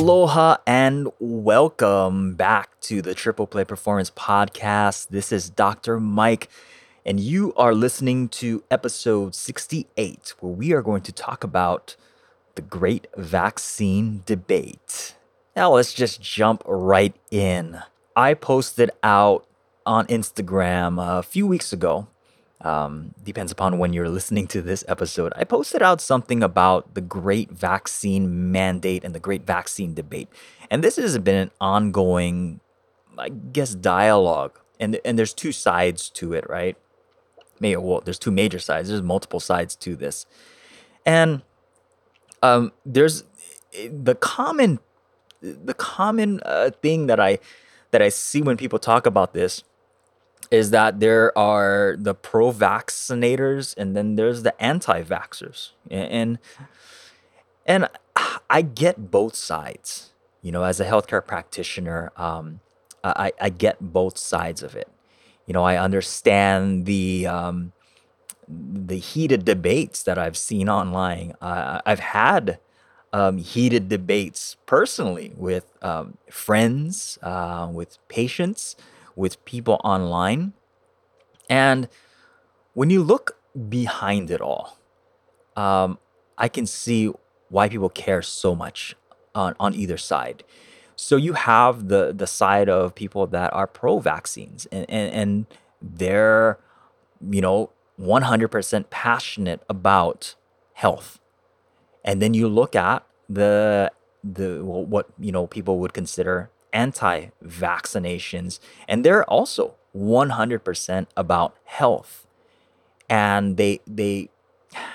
Aloha and welcome back to the Triple Play Performance Podcast. This is Dr. Mike, and you are listening to episode 68, where we are going to talk about the great vaccine debate. Now, let's just jump right in. I posted out on Instagram a few weeks ago. Um, depends upon when you're listening to this episode. I posted out something about the great vaccine mandate and the great vaccine debate. And this has been an ongoing, I guess, dialogue. And, and there's two sides to it, right? Maybe, well, there's two major sides. There's multiple sides to this. And um, there's the common the common uh, thing that I that I see when people talk about this is that there are the pro vaccinators and then there's the anti vaxxers. And, and I get both sides. You know, as a healthcare practitioner, um, I, I get both sides of it. You know, I understand the um, the heated debates that I've seen online. Uh, I've had um, heated debates personally with um, friends, uh, with patients, with people online. And when you look behind it all, um, I can see why people care so much on, on either side. So you have the the side of people that are pro vaccines and, and, and they're, you know, 100% passionate about health. And then you look at the the what you know people would consider anti-vaccinations and they're also 100% about health. And they they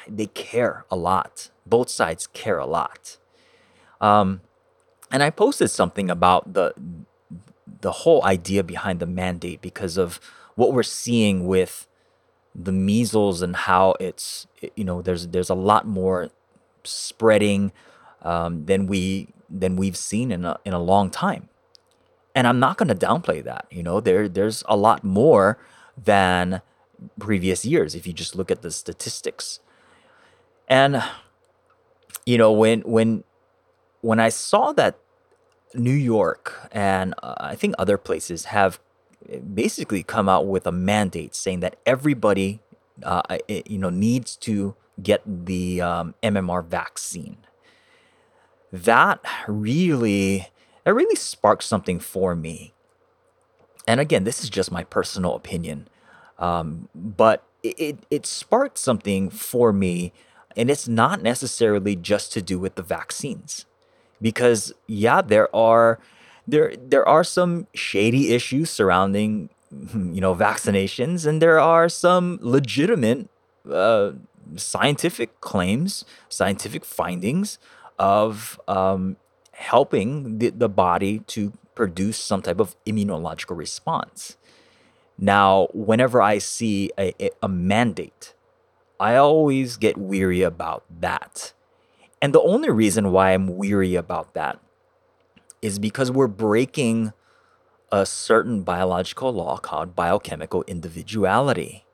they care a lot. Both sides care a lot. Um, and i posted something about the the whole idea behind the mandate because of what we're seeing with the measles and how it's you know there's there's a lot more spreading um, than we than we've seen in a in a long time and I'm not going to downplay that. You know, there there's a lot more than previous years if you just look at the statistics. And you know, when when when I saw that New York and uh, I think other places have basically come out with a mandate saying that everybody, uh, you know, needs to get the um, MMR vaccine. That really that really sparked something for me. And again, this is just my personal opinion, um, but it, it, it sparked something for me, and it's not necessarily just to do with the vaccines, because yeah, there are there there are some shady issues surrounding you know vaccinations, and there are some legitimate uh, scientific claims, scientific findings of um, helping the, the body to produce some type of immunological response. Now, whenever I see a, a, mandate, I always get weary about that. And the only reason why I'm weary about that is because we're breaking a certain biological law called biochemical individuality.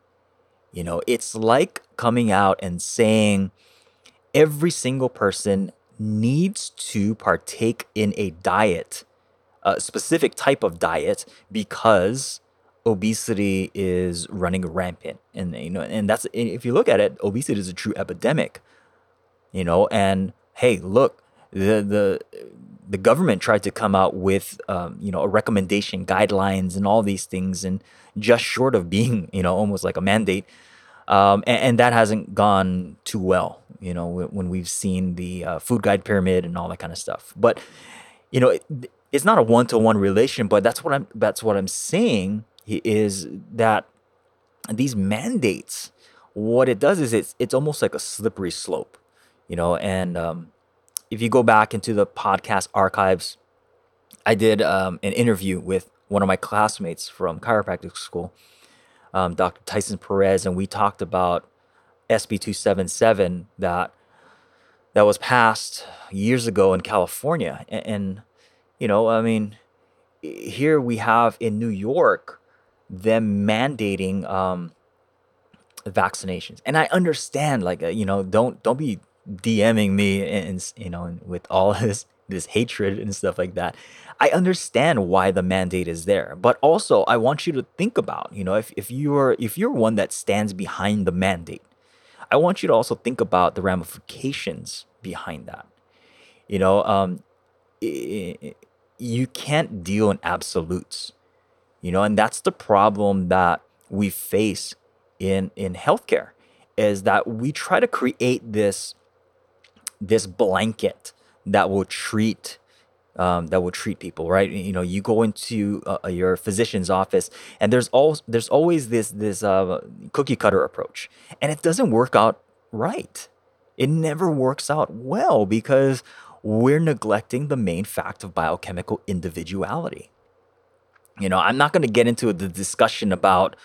You know, it's like coming out and saying every single person needs to partake in a diet, a specific type of diet, because obesity is running rampant. And you know, and that's if you look at it, obesity is a true epidemic. You know, and hey, look, the the the government tried to come out with um, you know a recommendation guidelines and all these things and just short of being you know almost like a mandate um, and, and, that hasn't gone too well you know when we've seen the uh, food guide pyramid and all that kind of stuff. But you know it, it's not a one-to-one relation but that's what i'm that's what i'm saying is that these mandates what it does is it's it's almost like a slippery slope you know and um, if you go back into the podcast archives i did um, an interview with one of my classmates from chiropractic school um, Dr. Tyson Perez, and we talked about SB 277 that that was passed years ago in California. And, and, you know, I mean, here we have in New York them mandating um, vaccinations. And I understand, like, uh, you know, don't don't be DMing me and you know with all this this hatred and stuff like that. I understand why the mandate is there, but also I want you to think about, you know, if, if you're if you're one that stands behind the mandate, I want you to also think about the ramifications behind that. You know, um, you can't deal in absolutes. You know, and that's the problem that we face in in healthcare is that we try to create this this blanket that will treat um, that will treat people right? You know you go into uh, your physician's office and there's all there's always this this uh, cookie cutter approach and it doesn't work out right. It never works out well because we're neglecting the main fact of biochemical individuality. You know i'm not going to get into the discussion about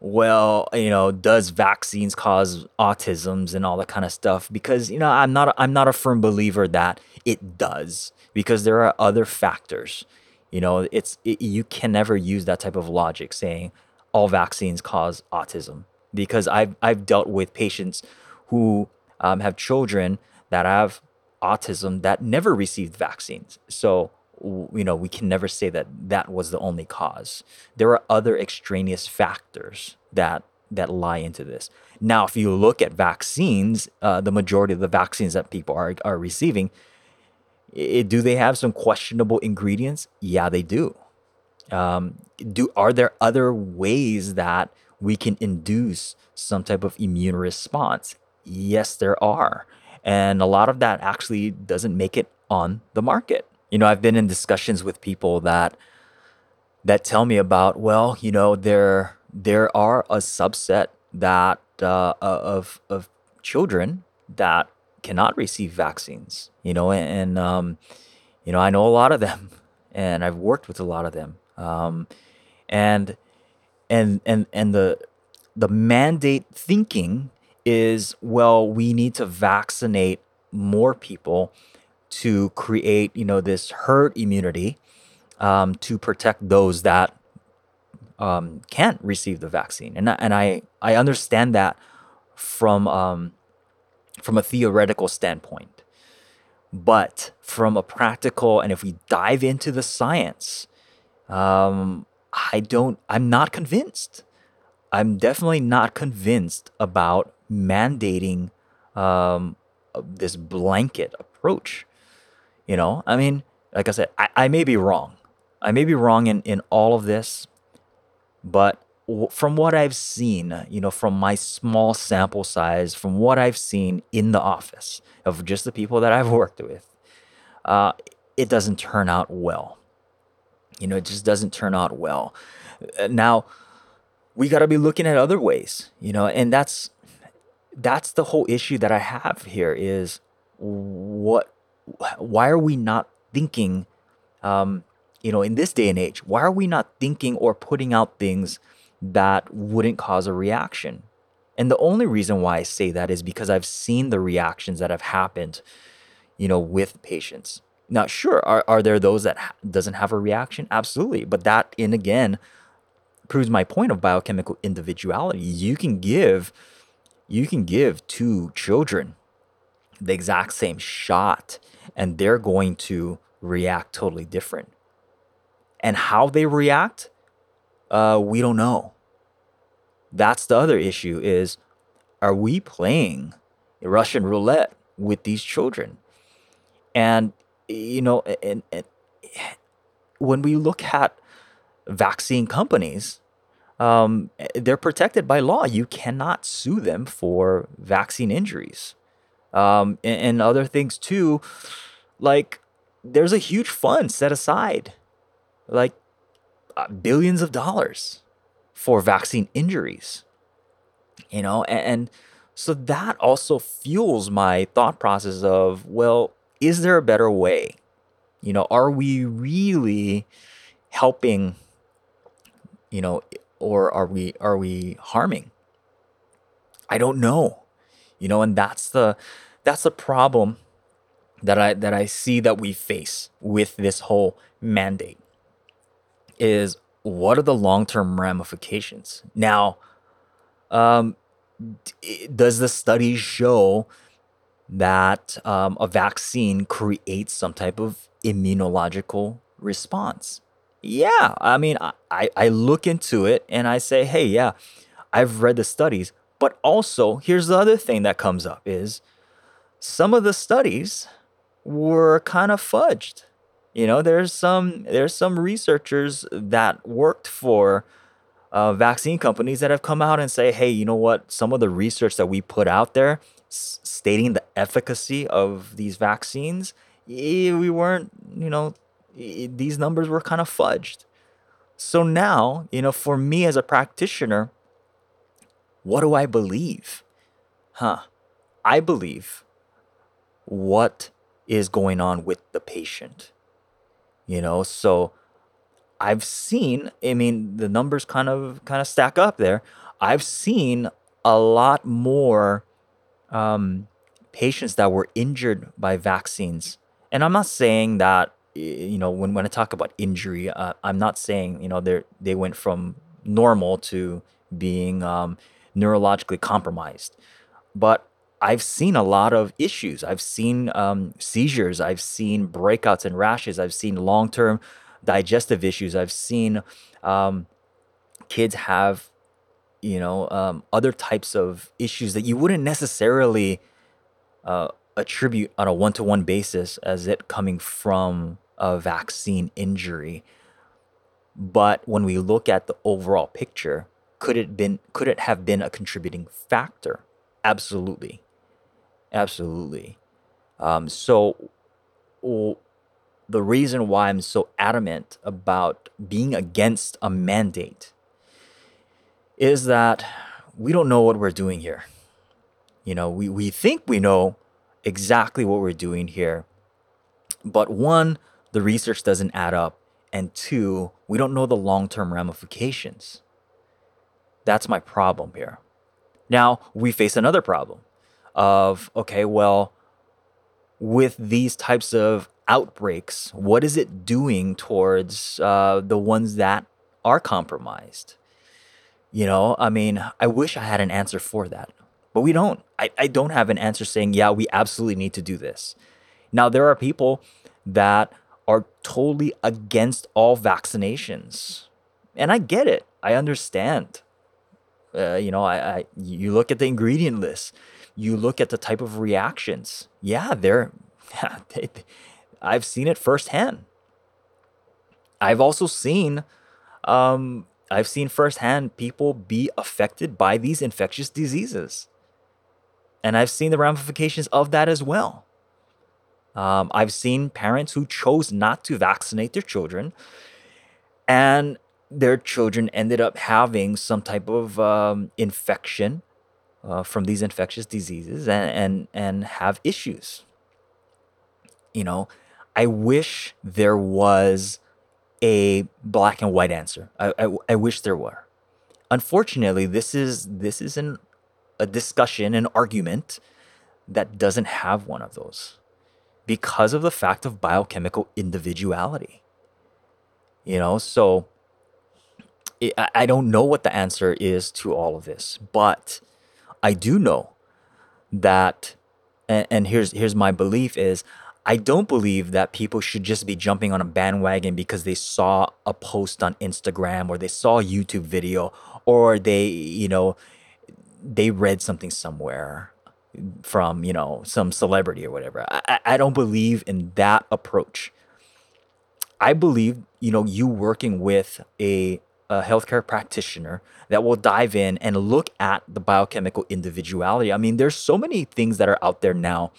well, you know, does vaccines cause autisms and all that kind of stuff? Because you know, I'm not I'm not a firm believer that it does because there are other factors. You know, it's it, you can never use that type of logic saying all vaccines cause autism because I've I've dealt with patients who um, have children that have autism that never received vaccines. So you know, we can never say that that was the only cause. There are other extraneous factors that that lie into this. Now, if you look at vaccines, uh, the majority of the vaccines that people are are receiving, it, do they have some questionable ingredients? Yeah, they do. Um, do are there other ways that we can induce some type of immune response? Yes, there are, and a lot of that actually doesn't make it on the market. You know, I've been in discussions with people that that tell me about, well, you know, there there are a subset that uh, of of children that cannot receive vaccines. You know, and, and um, you know, I know a lot of them, and I've worked with a lot of them, um, and and and and the the mandate thinking is well, we need to vaccinate more people to create, you know, this herd immunity um, to protect those that um, can't receive the vaccine. And and I I understand that from um, from a theoretical standpoint, but from a practical and if we dive into the science, um, I don't. I'm not convinced. I'm definitely not convinced about mandating um, this blanket approach. You know, I mean, like I said, I, I may be wrong. I may be wrong in, in all of this, but from what I've seen, you know, from my small sample size, from what I've seen in the office of just the people that I've worked with, uh, it doesn't turn out well. You know, it just doesn't turn out well. Uh, now, we got to be looking at other ways, you know, and that's that's the whole issue that I have here is what why are we not thinking, um, you know, in this day and age, why are we not thinking or putting out things that wouldn't cause a reaction? And the only reason why I say that is because I've seen the reactions that have happened, you know, with patients. Now, sure, are, are there those that ha- doesn't have a reaction? Absolutely. But that, in again, proves my point of biochemical individuality. You can give, you can give two children the exact same shot and they're going to react totally different. And how they react, uh, we don't know. That's the other issue is are we playing Russian roulette with these children? And you know, and, and when we look at vaccine companies, um, they're protected by law. You cannot sue them for vaccine injuries um, and, and other things too. Like there's a huge fund set aside, like uh, billions of dollars for vaccine injuries. You know, and, and so that also fuels my thought process of, well, is there a better way? You know, are we really helping, you know, or are we are we harming? I don't know you know and that's the that's the problem that i that i see that we face with this whole mandate is what are the long-term ramifications now um does the study show that um, a vaccine creates some type of immunological response. Yeah, I mean, I, I look into it and I say, hey, yeah, I've read the studies, but also here's the other thing that comes up is some of the studies were kind of fudged. You know, there's some there's some researchers that worked for uh, vaccine companies that have come out and say, hey, you know what? Some of the research that we put out there s- stating the efficacy of these vaccines, eh, we weren't, you know, these numbers were kind of fudged. So now, you know, for me as a practitioner, what do I believe? Huh. I believe what is going on with the patient. You know, so I've seen, I mean, the numbers kind of kind of stack up there. I've seen a lot more um, patients that were injured by vaccines. And I'm not saying that you know when, when I talk about injury, uh, I'm not saying you know they they went from normal to being um, neurologically compromised, but I've seen a lot of issues. I've seen um, seizures. I've seen breakouts and rashes. I've seen long term digestive issues. I've seen um, kids have, you know, um, other types of issues that you wouldn't necessarily uh, attribute on a one to one basis as it coming from a vaccine injury. But when we look at the overall picture, could it been could it have been a contributing factor? Absolutely, absolutely. Um, so w- the reason why I'm so adamant about being against a mandate is that we don't know what we're doing here. You know, we, we think we know exactly what we're doing here. But one, the research doesn't add up. And two, we don't know the long term ramifications. That's my problem here. Now, we face another problem of, okay, well, with these types of outbreaks, what is it doing towards uh, the ones that are compromised? You know, I mean, I wish I had an answer for that, but we don't. I, I don't have an answer saying, yeah, we absolutely need to do this. Now, there are people that are totally against all vaccinations. And I get it. I understand. Uh, you know, I, I you look at the ingredient list, you look at the type of reactions. Yeah, they're they, I've seen it firsthand. I've also seen um, I've seen firsthand people be affected by these infectious diseases. And I've seen the ramifications of that as well. Um, I've seen parents who chose not to vaccinate their children, and their children ended up having some type of um, infection uh, from these infectious diseases and, and, and have issues. You know, I wish there was a black and white answer. I, I, I wish there were. Unfortunately, this is this is an, a discussion, an argument that doesn't have one of those because of the fact of biochemical individuality. You know, so I don't know what the answer is to all of this, but I do know that, and, and here's here's my belief is I don't believe that people should just be jumping on a bandwagon because they saw a post on Instagram or they saw a YouTube video or they, you know, they read something somewhere from, you know, some celebrity or whatever. I, I don't believe in that approach. I believe, you know, you working with a, a healthcare practitioner that will dive in and look at the biochemical individuality. I mean, there's so many things that are out there now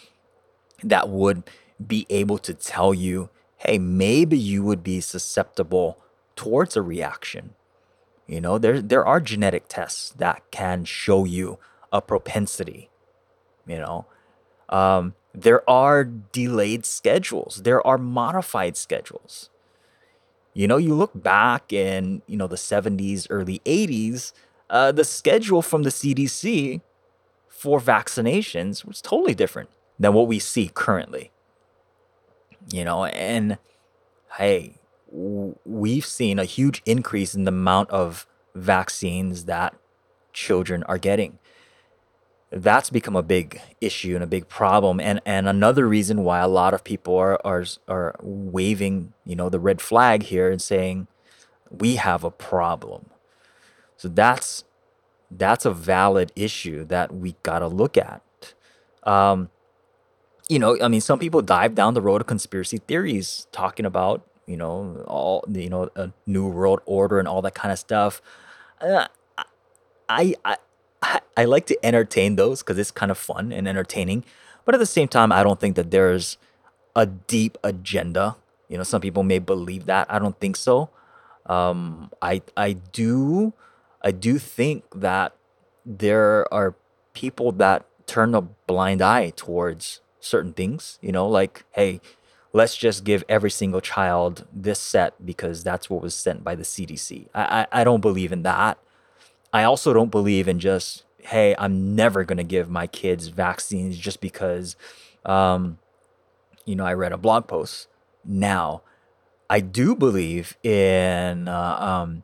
that would be able to tell you, hey, maybe you would be susceptible towards a reaction. You know, there there are genetic tests that can show you a propensity. You know, um, there are delayed schedules. There are modified schedules. You know, you look back in you know the 70s, early 80s, uh, the schedule from the CDC for vaccinations was totally different than what we see currently you know, and hey, we've seen a huge increase in the amount of vaccines that children are getting. That's become a big issue and a big problem. And and another reason why a lot of people are are are waving you know the red flag here and saying we have a problem. So that's that's a valid issue that we got to look at. Um you know i mean some people dive down the road of conspiracy theories talking about you know all you know a new world order and all that kind of stuff. Uh, I, I I, like to entertain those because it's kind of fun and entertaining. But at the same time, I don't think that there's a deep agenda. You know, some people may believe that. I don't think so. Um, I I do I do think that there are people that turn a blind eye towards certain things. You know, like hey, let's just give every single child this set because that's what was sent by the CDC. I I, I don't believe in that. I also don't believe in just, hey, I'm never going to give my kids vaccines just because, um, you know, I read a blog post. Now, I do believe in uh, um,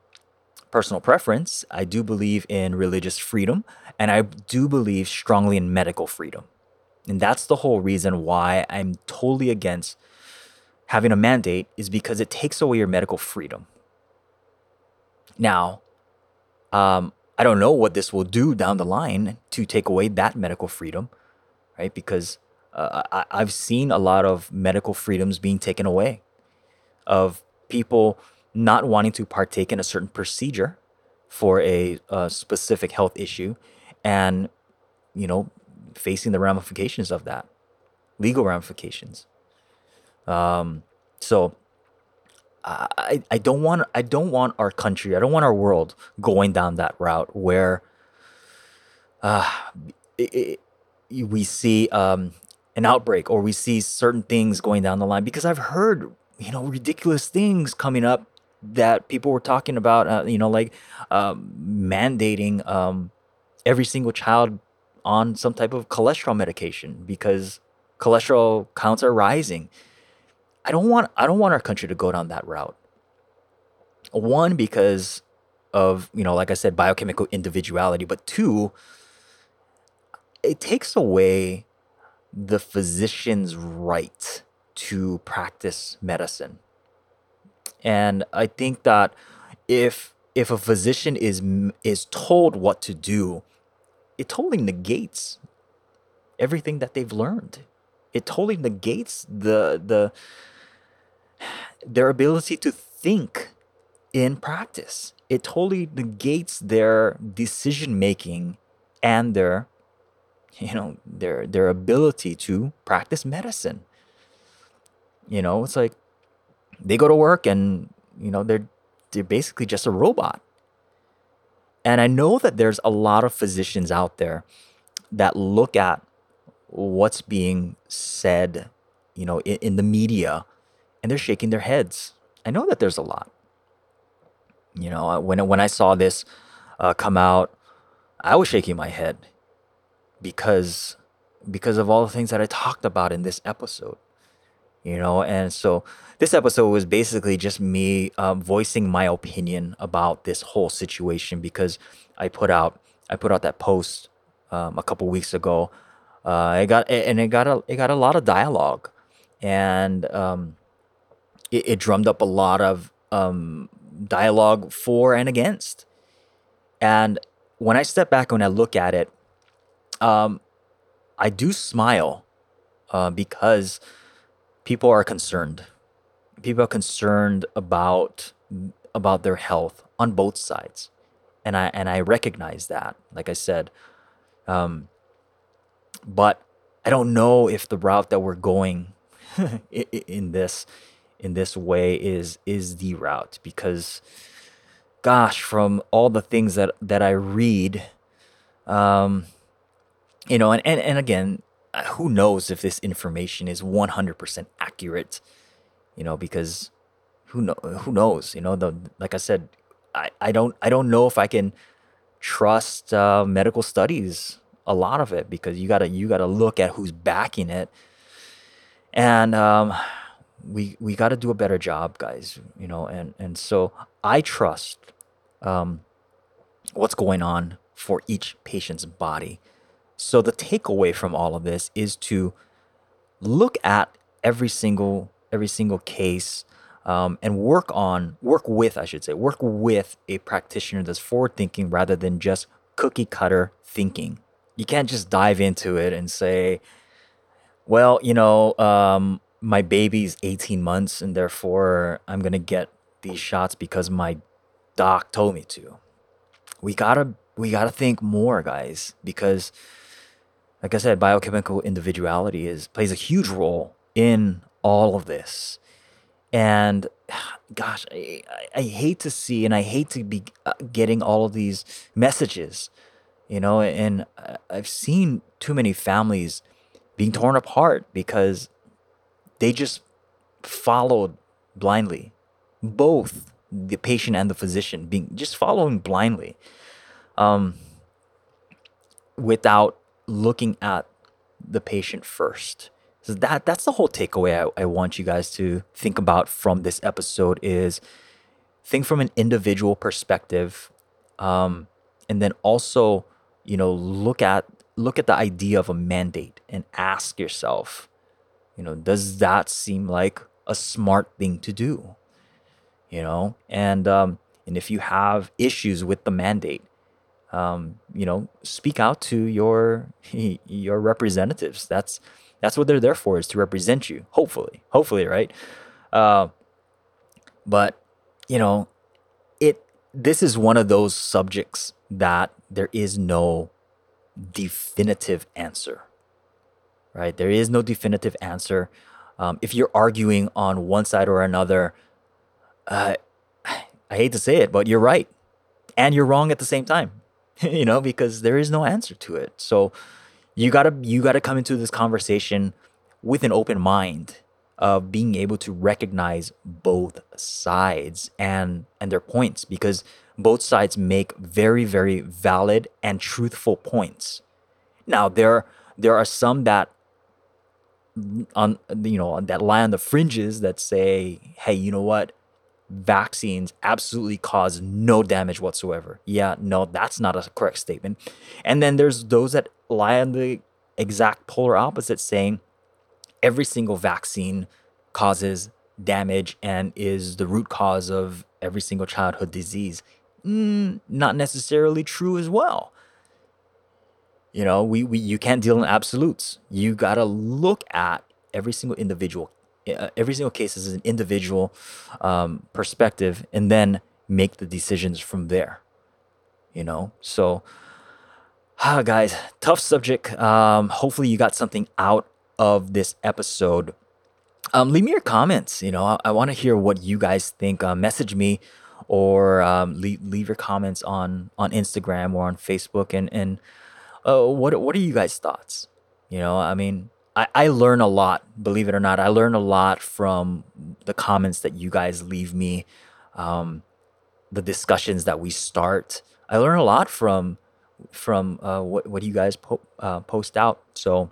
personal preference. I do believe in religious freedom. And I do believe strongly in medical freedom. And that's the whole reason why I'm totally against having a mandate, is because it takes away your medical freedom. Now, um, I don't know what this will do down the line to take away that medical freedom, right? Because uh, I, I've seen a lot of medical freedoms being taken away, of people not wanting to partake in a certain procedure for a, a specific health issue, and you know, facing the ramifications of that, legal ramifications. Um, so I, I don't want I don't want our country, I don't want our world going down that route where uh, it, it, we see um, an outbreak or we see certain things going down the line. Because I've heard you know ridiculous things coming up that people were talking about uh, you know like um, mandating um, every single child on some type of cholesterol medication because cholesterol counts are rising I don't want I don't want our country to go down that route. One because of, you know, like I said biochemical individuality, but two it takes away the physician's right to practice medicine. And I think that if if a physician is is told what to do, it totally negates everything that they've learned. It totally negates the the their ability to think in practice. It totally negates their decision making and their you know their their ability to practice medicine. You know, it's like they go to work and you know they're they're basically just a robot. And I know that there's a lot of physicians out there that look at what's being said, you know, in, in the media and they're shaking their heads. I know that there's a lot. You know, when when I saw this uh, come out, I was shaking my head because because of all the things that I talked about in this episode. You know, and so this episode was basically just me um, voicing my opinion about this whole situation because I put out I put out that post um, a couple weeks ago. Uh, it got and it got a it got a lot of dialogue, and um, it, it drummed up a lot of um, dialogue for and against. And when I step back and I look at it, um, I do smile uh, because people are concerned. People are concerned about about their health on both sides, and I and I recognize that. Like I said, um, but I don't know if the route that we're going in this in this way is is the route because gosh from all the things that that i read um you know and and, and again uh, who knows if this information is 100% accurate you know because who know who knows you know the like i said i i don't i don't know if i can trust uh, medical studies a lot of it because you gotta you gotta look at who's backing it. And um we we got to do a better job, guys. You know, and and so I trust um, what's going on for each patient's body. So the takeaway from all of this is to look at every single every single case um, and work on work with I should say work with a practitioner that's forward thinking rather than just cookie cutter thinking. You can't just dive into it and say, well, you know, um, my baby's 18 months and therefore I'm gonna get these shots because my doc told me to. We gotta we gotta think more, guys, because like I said, biochemical individuality is plays a huge role in all of this. And gosh, I, I hate to see and I hate to be uh, getting all of these messages, you know, and I've seen too many families being torn apart because they just followed blindly, both the patient and the physician being just following blindly, um, without looking at the patient first. So that that's the whole takeaway I, I want you guys to think about from this episode is think from an individual perspective, um, and then also you know look at look at the idea of a mandate and ask yourself, you know, does that seem like a smart thing to do? You know, and um, and if you have issues with the mandate, um, you know, speak out to your your representatives. That's that's what they're there for is to represent you. Hopefully, hopefully, right? Uh, but you know, it this is one of those subjects that there is no definitive answer, right? There is no definitive answer. Um, if you're arguing on one side or another, uh, I hate to say it, but you're right and you're wrong at the same time, you know, because there is no answer to it. So you gotta you gotta come into this conversation with an open mind of being able to recognize both sides and and their points because both sides make very very valid and truthful points now there there are some that on you know that lie on the fringes that say hey you know what? Vaccines absolutely cause no damage whatsoever. Yeah no that's not a correct statement. And then there's those that lie on the exact polar opposite saying every single vaccine causes damage and is the root cause of every single childhood disease. Mm, not necessarily true as well you know, we, we you can't deal in absolutes. You gotta look at every single individual, uh, every single case as an individual um, perspective, and then make the decisions from there. You know, so ah, guys, tough subject. Um, hopefully, you got something out of this episode. Um, leave me your comments. You know, I, I want to hear what you guys think. Uh, message me or um, leave, leave your comments on on Instagram or on Facebook and and uh, what what are you guys' thoughts? You know, I mean, I, I learn a lot, believe it or not. I learn a lot from the comments that you guys leave me, um, the discussions that we start. I learn a lot from from uh, what what you guys po- uh, post out. So,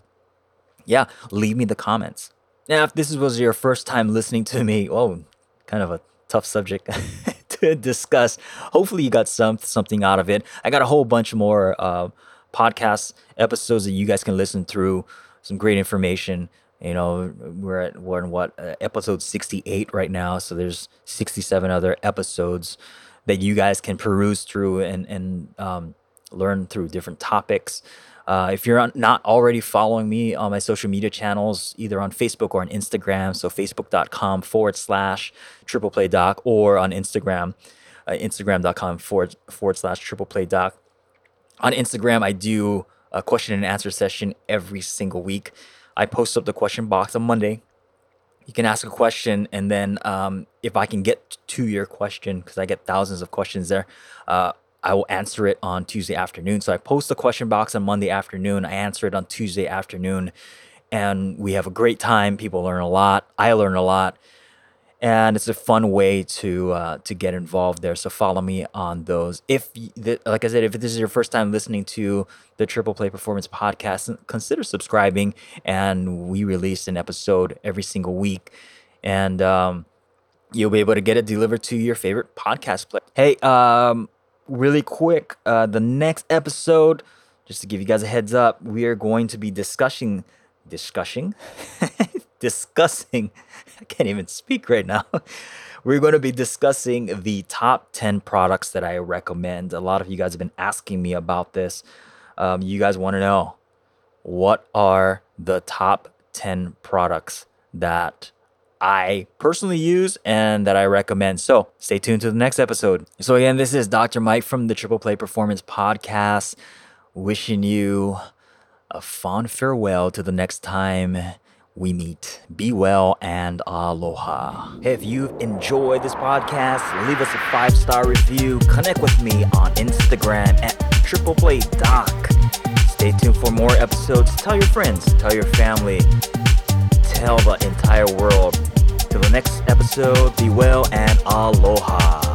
yeah, leave me the comments. Now, if this was your first time listening to me, oh, kind of a tough subject to discuss. Hopefully, you got some something out of it. I got a whole bunch more. Uh, podcast episodes that you guys can listen through. Some great information. You know, we're at we're in what uh, episode 68 right now, so there's 67 other episodes that you guys can peruse through and and um, learn through different topics. Uh, if you're not already following me on my social media channels, either on Facebook or on Instagram, so facebook.com forward slash triple play doc, or on Instagram, uh, instagram.com forward, forward slash triple play doc on Instagram, I do a question and answer session every single week. I post up the question box on Monday. You can ask a question, and then um, if I can get to your question, because I get thousands of questions there, uh, I will answer it on Tuesday afternoon. So I post the question box on Monday afternoon. I answer it on Tuesday afternoon, and we have a great time. People learn a lot. I learn a lot and it's a fun way to uh, to get involved there. So follow me on those. If like I said, if this is your first time listening to the Triple Play Performance podcast, consider subscribing. And we release an episode every single week, and um, you'll be able to get it delivered to your favorite podcast player. Hey, um, really quick, uh, the next episode just to give you guys a heads up, we are going to be discussing, discussing, discussing. I can't even speak right now. We're going to be discussing the top 10 products that I recommend. A lot of you guys have been asking me about this. Um, you guys want to know what are the top 10 products that I personally use and that I recommend. So stay tuned to the next episode. So, again, this is Dr. Mike from the Triple Play Performance Podcast, wishing you a fond farewell to the next time we meet. Be well and aloha. If you've enjoyed this podcast, leave us a five star review. Connect with me on Instagram at Triple Play Doc. Stay tuned for more episodes. Tell your friends, tell your family, tell the entire world. Till the next episode, be well and aloha.